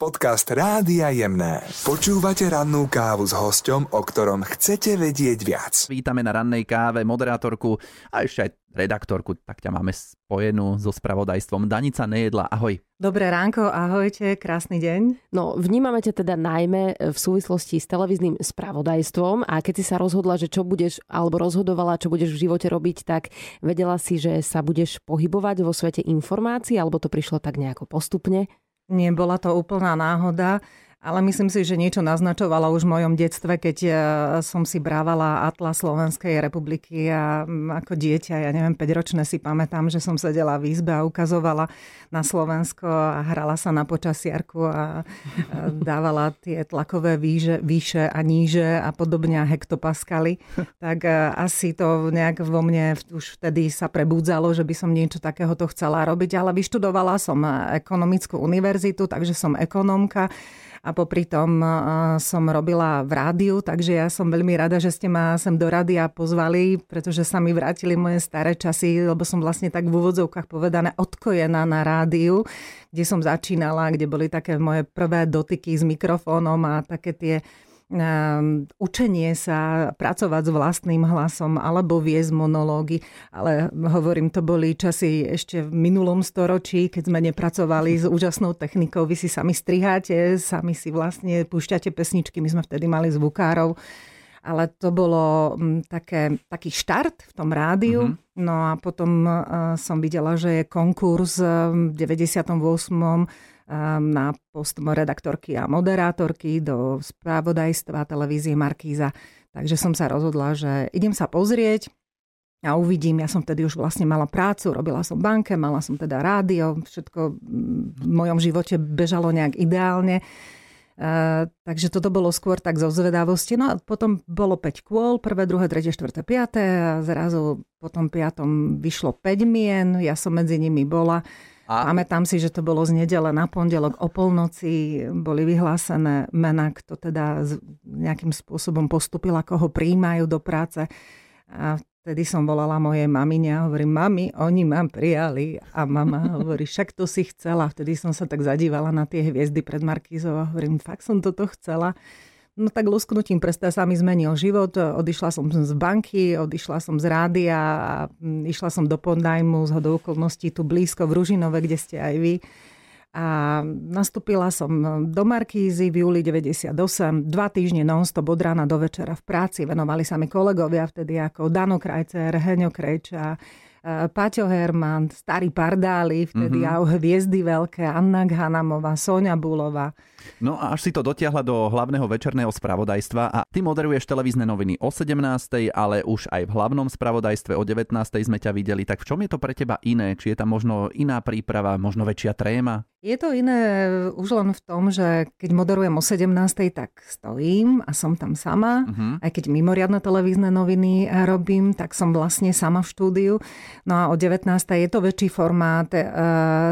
Podcast Rádia Jemné. Počúvate rannú kávu s hosťom, o ktorom chcete vedieť viac. Vítame na rannej káve moderátorku a ešte aj redaktorku, tak ťa máme spojenú so spravodajstvom. Danica Nejedla, ahoj. Dobré ránko, ahojte, krásny deň. No, vnímame ťa teda najmä v súvislosti s televíznym spravodajstvom a keď si sa rozhodla, že čo budeš, alebo rozhodovala, čo budeš v živote robiť, tak vedela si, že sa budeš pohybovať vo svete informácií, alebo to prišlo tak nejako postupne? Nebola to úplná náhoda. Ale myslím si, že niečo naznačovala už v mojom detstve, keď e, som si brávala Atlas Slovenskej republiky a ako dieťa, ja neviem, 5-ročné si pamätám, že som sedela v izbe a ukazovala na Slovensko a hrala sa na počasiarku a dávala tie tlakové výže, výše a níže a podobne a hektopaskaly. Tak e, asi to nejak vo mne už vtedy sa prebudzalo, že by som niečo takéhoto chcela robiť, ale vyštudovala som ekonomickú univerzitu, takže som ekonómka a popri tom som robila v rádiu, takže ja som veľmi rada, že ste ma sem do rádia pozvali, pretože sa mi vrátili moje staré časy, lebo som vlastne tak v úvodzovkách povedané odkojená na rádiu, kde som začínala, kde boli také moje prvé dotyky s mikrofónom a také tie učenie sa pracovať s vlastným hlasom alebo viesť monológy. Ale hovorím, to boli časy ešte v minulom storočí, keď sme nepracovali s úžasnou technikou. Vy si sami striháte, sami si vlastne púšťate pesničky. My sme vtedy mali zvukárov ale to bolo mm, také, taký štart v tom rádiu. Mm-hmm. No a potom uh, som videla, že je konkurs v 98 Ehm, na post redaktorky a moderátorky do správodajstva televízie Markíza. Takže som sa rozhodla, že idem sa pozrieť a uvidím. Ja som vtedy už vlastne mala prácu, robila som banke, mala som teda rádio, všetko v mojom živote bežalo nejak ideálne. Uh, takže toto bolo skôr tak zo zvedavosti. No a potom bolo 5 kôl, prvé, druhé, tretie, štvrté, piaté a zrazu po tom piatom vyšlo 5 mien, ja som medzi nimi bola. A... Pamätám si, že to bolo z nedele na pondelok o polnoci, boli vyhlásené mená, kto teda nejakým spôsobom postupil, ako ho príjmajú do práce. A vtedy som volala mojej mamine a hovorím, mami, oni ma prijali. A mama hovorí, však to si chcela. Vtedy som sa tak zadívala na tie hviezdy pred Markízov a hovorím, fakt som toto chcela. No tak lusknutím prsta sa mi zmenil život. Odišla som z banky, odišla som z rádia a išla som do Pondajmu z hodou okolností tu blízko v Ružinove, kde ste aj vy. A nastúpila som do Markízy v júli 98, dva týždne non-stop od rána do večera v práci. Venovali sa mi kolegovia vtedy ako Dano Krajcer, Heňo Krejča, Paťo Herman, Starý Pardáli, vtedy mm-hmm. a hviezdy veľké, Anna Ghanamová, Sonia Bulova. No a až si to dotiahla do hlavného večerného spravodajstva a ty moderuješ televízne noviny o 17. ale už aj v hlavnom spravodajstve o 19. sme ťa videli. Tak v čom je to pre teba iné? Či je tam možno iná príprava, možno väčšia tréma? Je to iné už len v tom, že keď moderujem o 17. tak stojím a som tam sama. Uh-huh. Aj keď mimoriadne televízne noviny robím, tak som vlastne sama v štúdiu. No a o 19. je to väčší formát. E,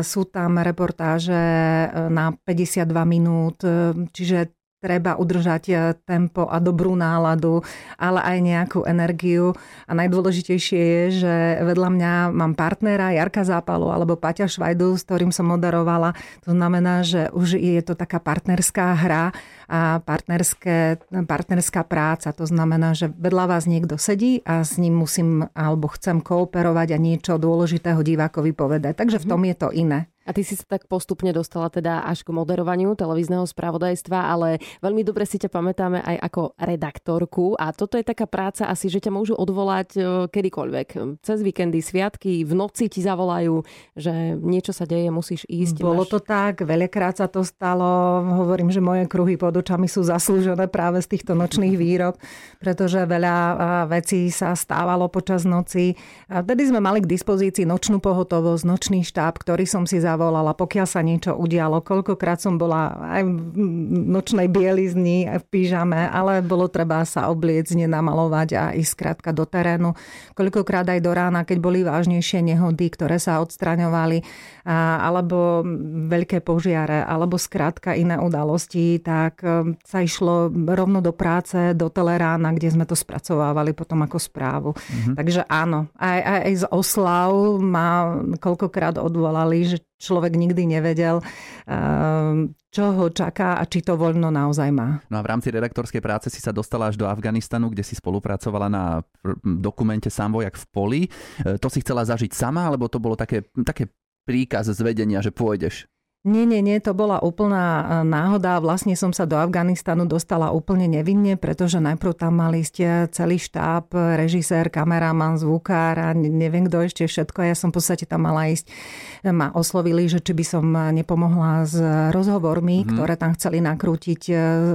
sú tam reportáže na 52 minút, čiže treba udržať e, tempo a dobrú náladu, ale aj nejakú energiu. A najdôležitejšie je, že vedľa mňa mám partnera Jarka Zápalu alebo Paťa Švajdu, s ktorým som moderovala. To znamená, že už je to taká partnerská hra a partnerské, partnerská práca. To znamená, že vedľa vás niekto sedí a s ním musím alebo chcem kooperovať a niečo dôležitého divákovi povedať. Takže v tom je to iné. A ty si sa tak postupne dostala teda až k moderovaniu televízneho spravodajstva, ale veľmi dobre si ťa pamätáme aj ako redaktorku a toto je taká práca asi, že ťa môžu odvolať e, kedykoľvek. Cez víkendy, sviatky, v noci ti zavolajú, že niečo sa deje, musíš ísť. Bolo máš... to tak, veľakrát sa to stalo. Hovorím, že moje kruhy pod očami sú zaslúžené práve z týchto nočných výrob, pretože veľa vecí sa stávalo počas noci. Vtedy sme mali k dispozícii nočnú pohotovosť, nočný štáb, ktorý som si zavolal zavolala, pokiaľ sa niečo udialo. Koľkokrát som bola aj v nočnej bielizni, aj v pížame, ale bolo treba sa obliec, nenamalovať a ísť skrátka do terénu. Koľkokrát aj do rána, keď boli vážnejšie nehody, ktoré sa odstraňovali, alebo veľké požiare, alebo skrátka iné udalosti, tak um, sa išlo rovno do práce, do telerána, kde sme to spracovávali potom ako správu. Mm-hmm. Takže áno, aj, aj z oslav ma koľkokrát odvolali, že človek nikdy nevedel, čo ho čaká a či to voľno naozaj má. No a v rámci redaktorskej práce si sa dostala až do Afganistanu, kde si spolupracovala na dokumente Sám vojak v poli. E, to si chcela zažiť sama, alebo to bolo také, také príkaz z vedenia, že pôjdeš? Nie, nie, nie, to bola úplná e, náhoda. Vlastne som sa do Afganistanu dostala úplne nevinne, pretože najprv tam mal ísť e, celý štáb, režisér, kameraman, zvukár a neviem kto ešte všetko. Ja som v podstate tam mala ísť. E, ma oslovili, že či by som nepomohla s rozhovormi, mm-hmm. ktoré tam chceli nakrútiť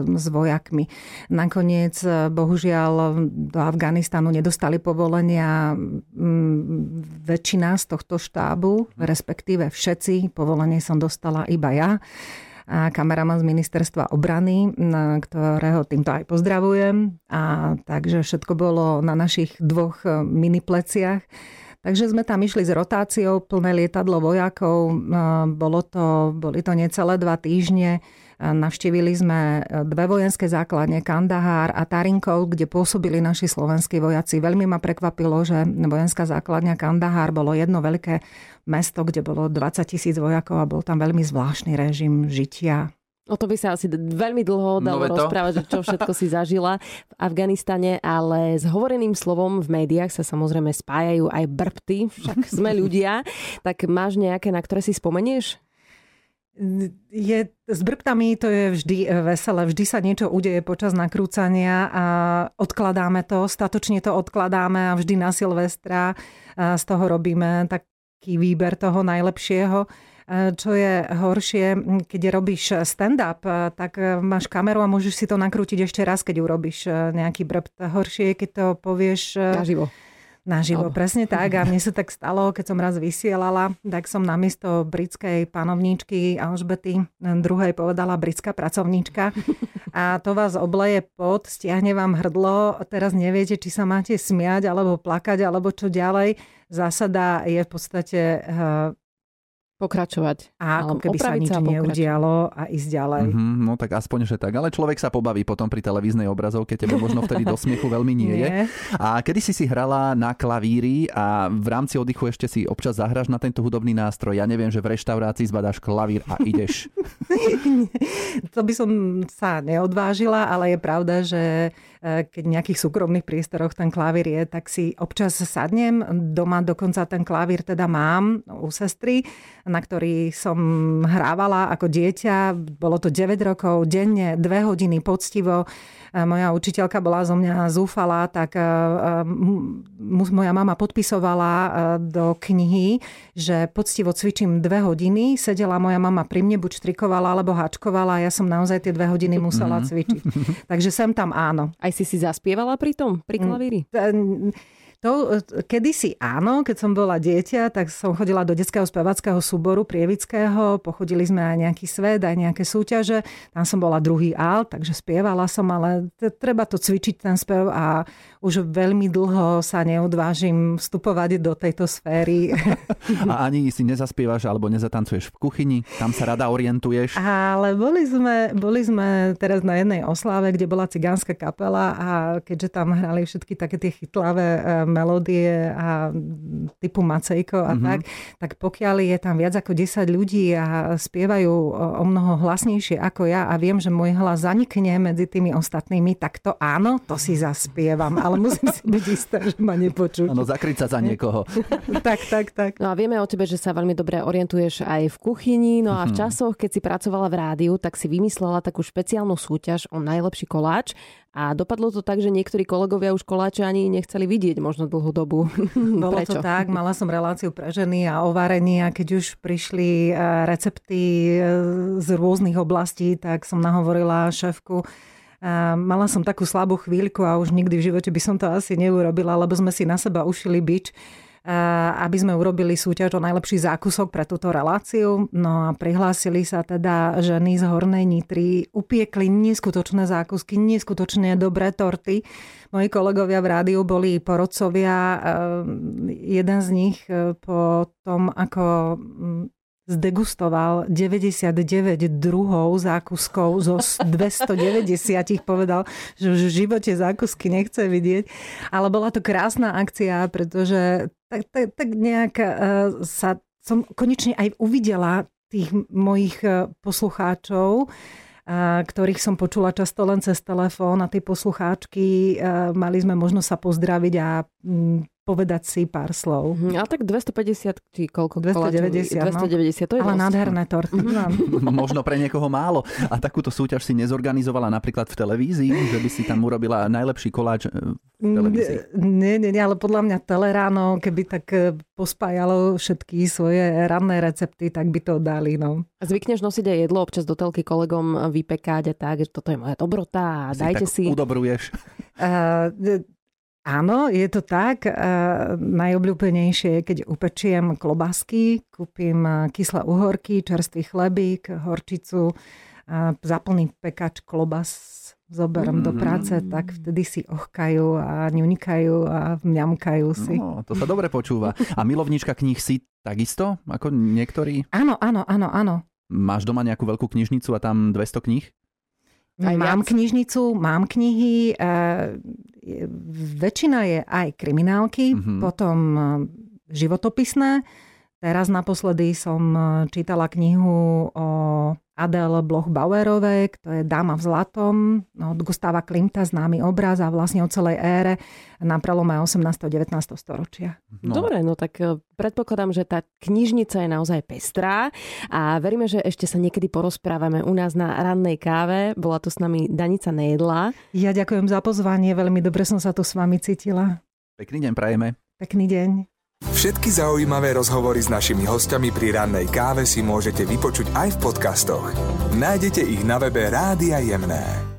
s vojakmi. Nakoniec, bohužiaľ, do Afganistanu nedostali povolenia väčšina z tohto štábu, respektíve všetci. Povolenie som dostala iba ja a kameraman z ministerstva obrany, ktorého týmto aj pozdravujem. A takže všetko bolo na našich dvoch e, mini pleciach. Takže sme tam išli s rotáciou, plné lietadlo vojakov. Bolo to, boli to necelé dva týždne. Navštívili sme e, dve vojenské základne, Kandahár a Tarinkov, kde pôsobili naši slovenskí vojaci. Veľmi ma prekvapilo, že vojenská základňa Kandahár bolo jedno veľké mesto, kde bolo 20 tisíc vojakov a bol tam veľmi zvláštny režim žitia. O to by sa asi veľmi dlho dalo no rozprávať, že čo všetko si zažila v Afganistane, ale s hovoreným slovom v médiách sa samozrejme spájajú aj brbty, však sme ľudia. Tak máš nejaké, na ktoré si spomenieš? Je, s brptami to je vždy e, veselé, vždy sa niečo udeje počas nakrúcania a odkladáme to, statočne to odkladáme a vždy na Silvestra e, z toho robíme taký výber toho najlepšieho. Čo je horšie, keď robíš stand-up, tak máš kameru a môžeš si to nakrútiť ešte raz, keď urobíš nejaký brpt. Horšie je, keď to povieš... Naživo Naživo, oh. presne tak. A mne sa tak stalo, keď som raz vysielala, tak som namiesto britskej panovníčky Alžbety druhej povedala britská pracovníčka. A to vás obleje pod, stiahne vám hrdlo. Teraz neviete, či sa máte smiať, alebo plakať, alebo čo ďalej. Zásada je v podstate eh, pokračovať. A ako keby sa nič sa neudialo a ísť ďalej. Mm-hmm, no tak aspoň, že tak. Ale človek sa pobaví potom pri televíznej obrazovke, tebe možno vtedy do smiechu veľmi nie, nie. je. A kedy si si hrala na klavíri a v rámci oddychu ešte si občas zahraš na tento hudobný nástroj. Ja neviem, že v reštaurácii zbadáš klavír a ideš. to by som sa neodvážila, ale je pravda, že keď v nejakých súkromných priestoroch ten klavír je, tak si občas sadnem. Doma dokonca ten klavír teda mám u sestry na ktorý som hrávala ako dieťa. Bolo to 9 rokov, denne, 2 hodiny poctivo. Moja učiteľka bola zo mňa zúfala, tak moja mama podpisovala do knihy, že poctivo cvičím 2 hodiny. Sedela moja mama pri mne, buď štrikovala alebo háčkovala a ja som naozaj tie 2 hodiny musela mhm. cvičiť. Takže sem tam áno. Aj si si zaspievala pri tom, pri klavíri? To e, kedysi áno, keď som bola dieťa, tak som chodila do detského spevackého súboru Prievického, pochodili sme aj nejaký svet, aj nejaké súťaže. Tam som bola druhý alt, takže spievala som, ale treba to cvičiť ten spev a už veľmi dlho sa neodvážim vstupovať do tejto sféry. A ani si nezaspievaš alebo nezatancuješ v kuchyni? Tam sa rada orientuješ? Ale boli sme, boli sme teraz na jednej oslave, kde bola cigánska kapela a keďže tam hrali všetky také tie chytlavé e, melódie a typu Macejko a mm-hmm. tak, tak pokiaľ je tam viac ako 10 ľudí a spievajú o mnoho hlasnejšie ako ja a viem, že môj hlas zanikne medzi tými ostatnými, tak to áno, to si zaspievam. Ale musím si byť istá, že ma nepočuť. Áno, zakryť sa za niekoho. tak, tak, tak. No a vieme o tebe, že sa veľmi dobre orientuješ aj v kuchyni. No a v mhm. časoch, keď si pracovala v rádiu, tak si vymyslela takú špeciálnu súťaž o najlepší koláč. A dopadlo to tak, že niektorí kolegovia už koláče ani nechceli vidieť možno dlhú dobu. Bolo Prečo? to tak, mala som reláciu pre ženy a o varení a keď už prišli eh, recepty eh, z rôznych oblastí, tak som nahovorila šéfku, a mala som takú slabú chvíľku a už nikdy v živote by som to asi neurobila, lebo sme si na seba ušili bič aby sme urobili súťaž o najlepší zákusok pre túto reláciu. No a prihlásili sa teda ženy z Hornej Nitry, upiekli neskutočné zákusky, neskutočne dobré torty. Moji kolegovia v rádiu boli porodcovia. Jeden z nich e, po tom, ako zdegustoval 99 druhov zákuskov zo 290 povedal, že v živote zákusky nechce vidieť. Ale bola to krásna akcia, pretože tak, tak, tak nejak uh, sa som konečne aj uvidela tých mojich poslucháčov, ktorých som počula často len cez telefón a tie poslucháčky, mali sme možnosť sa pozdraviť a povedať si pár slov. Mm, ale tak 250 či koľko? 290, 290, to je Ale dosť. nádherné torty. Mm. Možno pre niekoho málo. A takúto súťaž si nezorganizovala napríklad v televízii, že by si tam urobila najlepší koláč e, v televízii? Nie, nie, nie, ale podľa mňa Teleráno, keby tak e, pospájalo všetky svoje ranné recepty, tak by to dali. No. A zvykneš nosiť aj jedlo občas do telky kolegom vypekať a tak, že toto je moja dobrota a Si dajte tak si. udobruješ. Uh, Áno, je to tak. Najobľúbenejšie je, keď upečiem klobásky, kúpim kyslé uhorky, čerstvý chlebík, horčicu, zaplný pekač klobas zoberiem mm. do práce, tak vtedy si ochkajú a ňuňkajú a mňamkajú si. No, to sa dobre počúva. A milovnička kníh si takisto, ako niektorí? Áno, áno, áno, áno. Máš doma nejakú veľkú knižnicu a tam 200 kníh? Aj mám viac? knižnicu, mám knihy, e, väčšina je aj kriminálky, mm-hmm. potom e, životopisné. Teraz naposledy som e, čítala knihu o Adele Bloch-Bauerovej, to je Dáma v zlatom, no, od Gustava Klimta, známy obraz a vlastne o celej ére na prelome 18. a 19. storočia. No. Dobre, no tak e, predpokladám, že tá knižnica je naozaj pestrá a veríme, že ešte sa niekedy porozprávame u nás na rannej káve. Bola tu s nami Danica Nejedla. Ja ďakujem za pozvanie, veľmi dobre som sa tu s vami cítila. Pekný deň prajeme. Pekný deň. Všetky zaujímavé rozhovory s našimi hostiami pri rannej káve si môžete vypočuť aj v podcastoch. Nájdete ich na webe Rádia Jemné.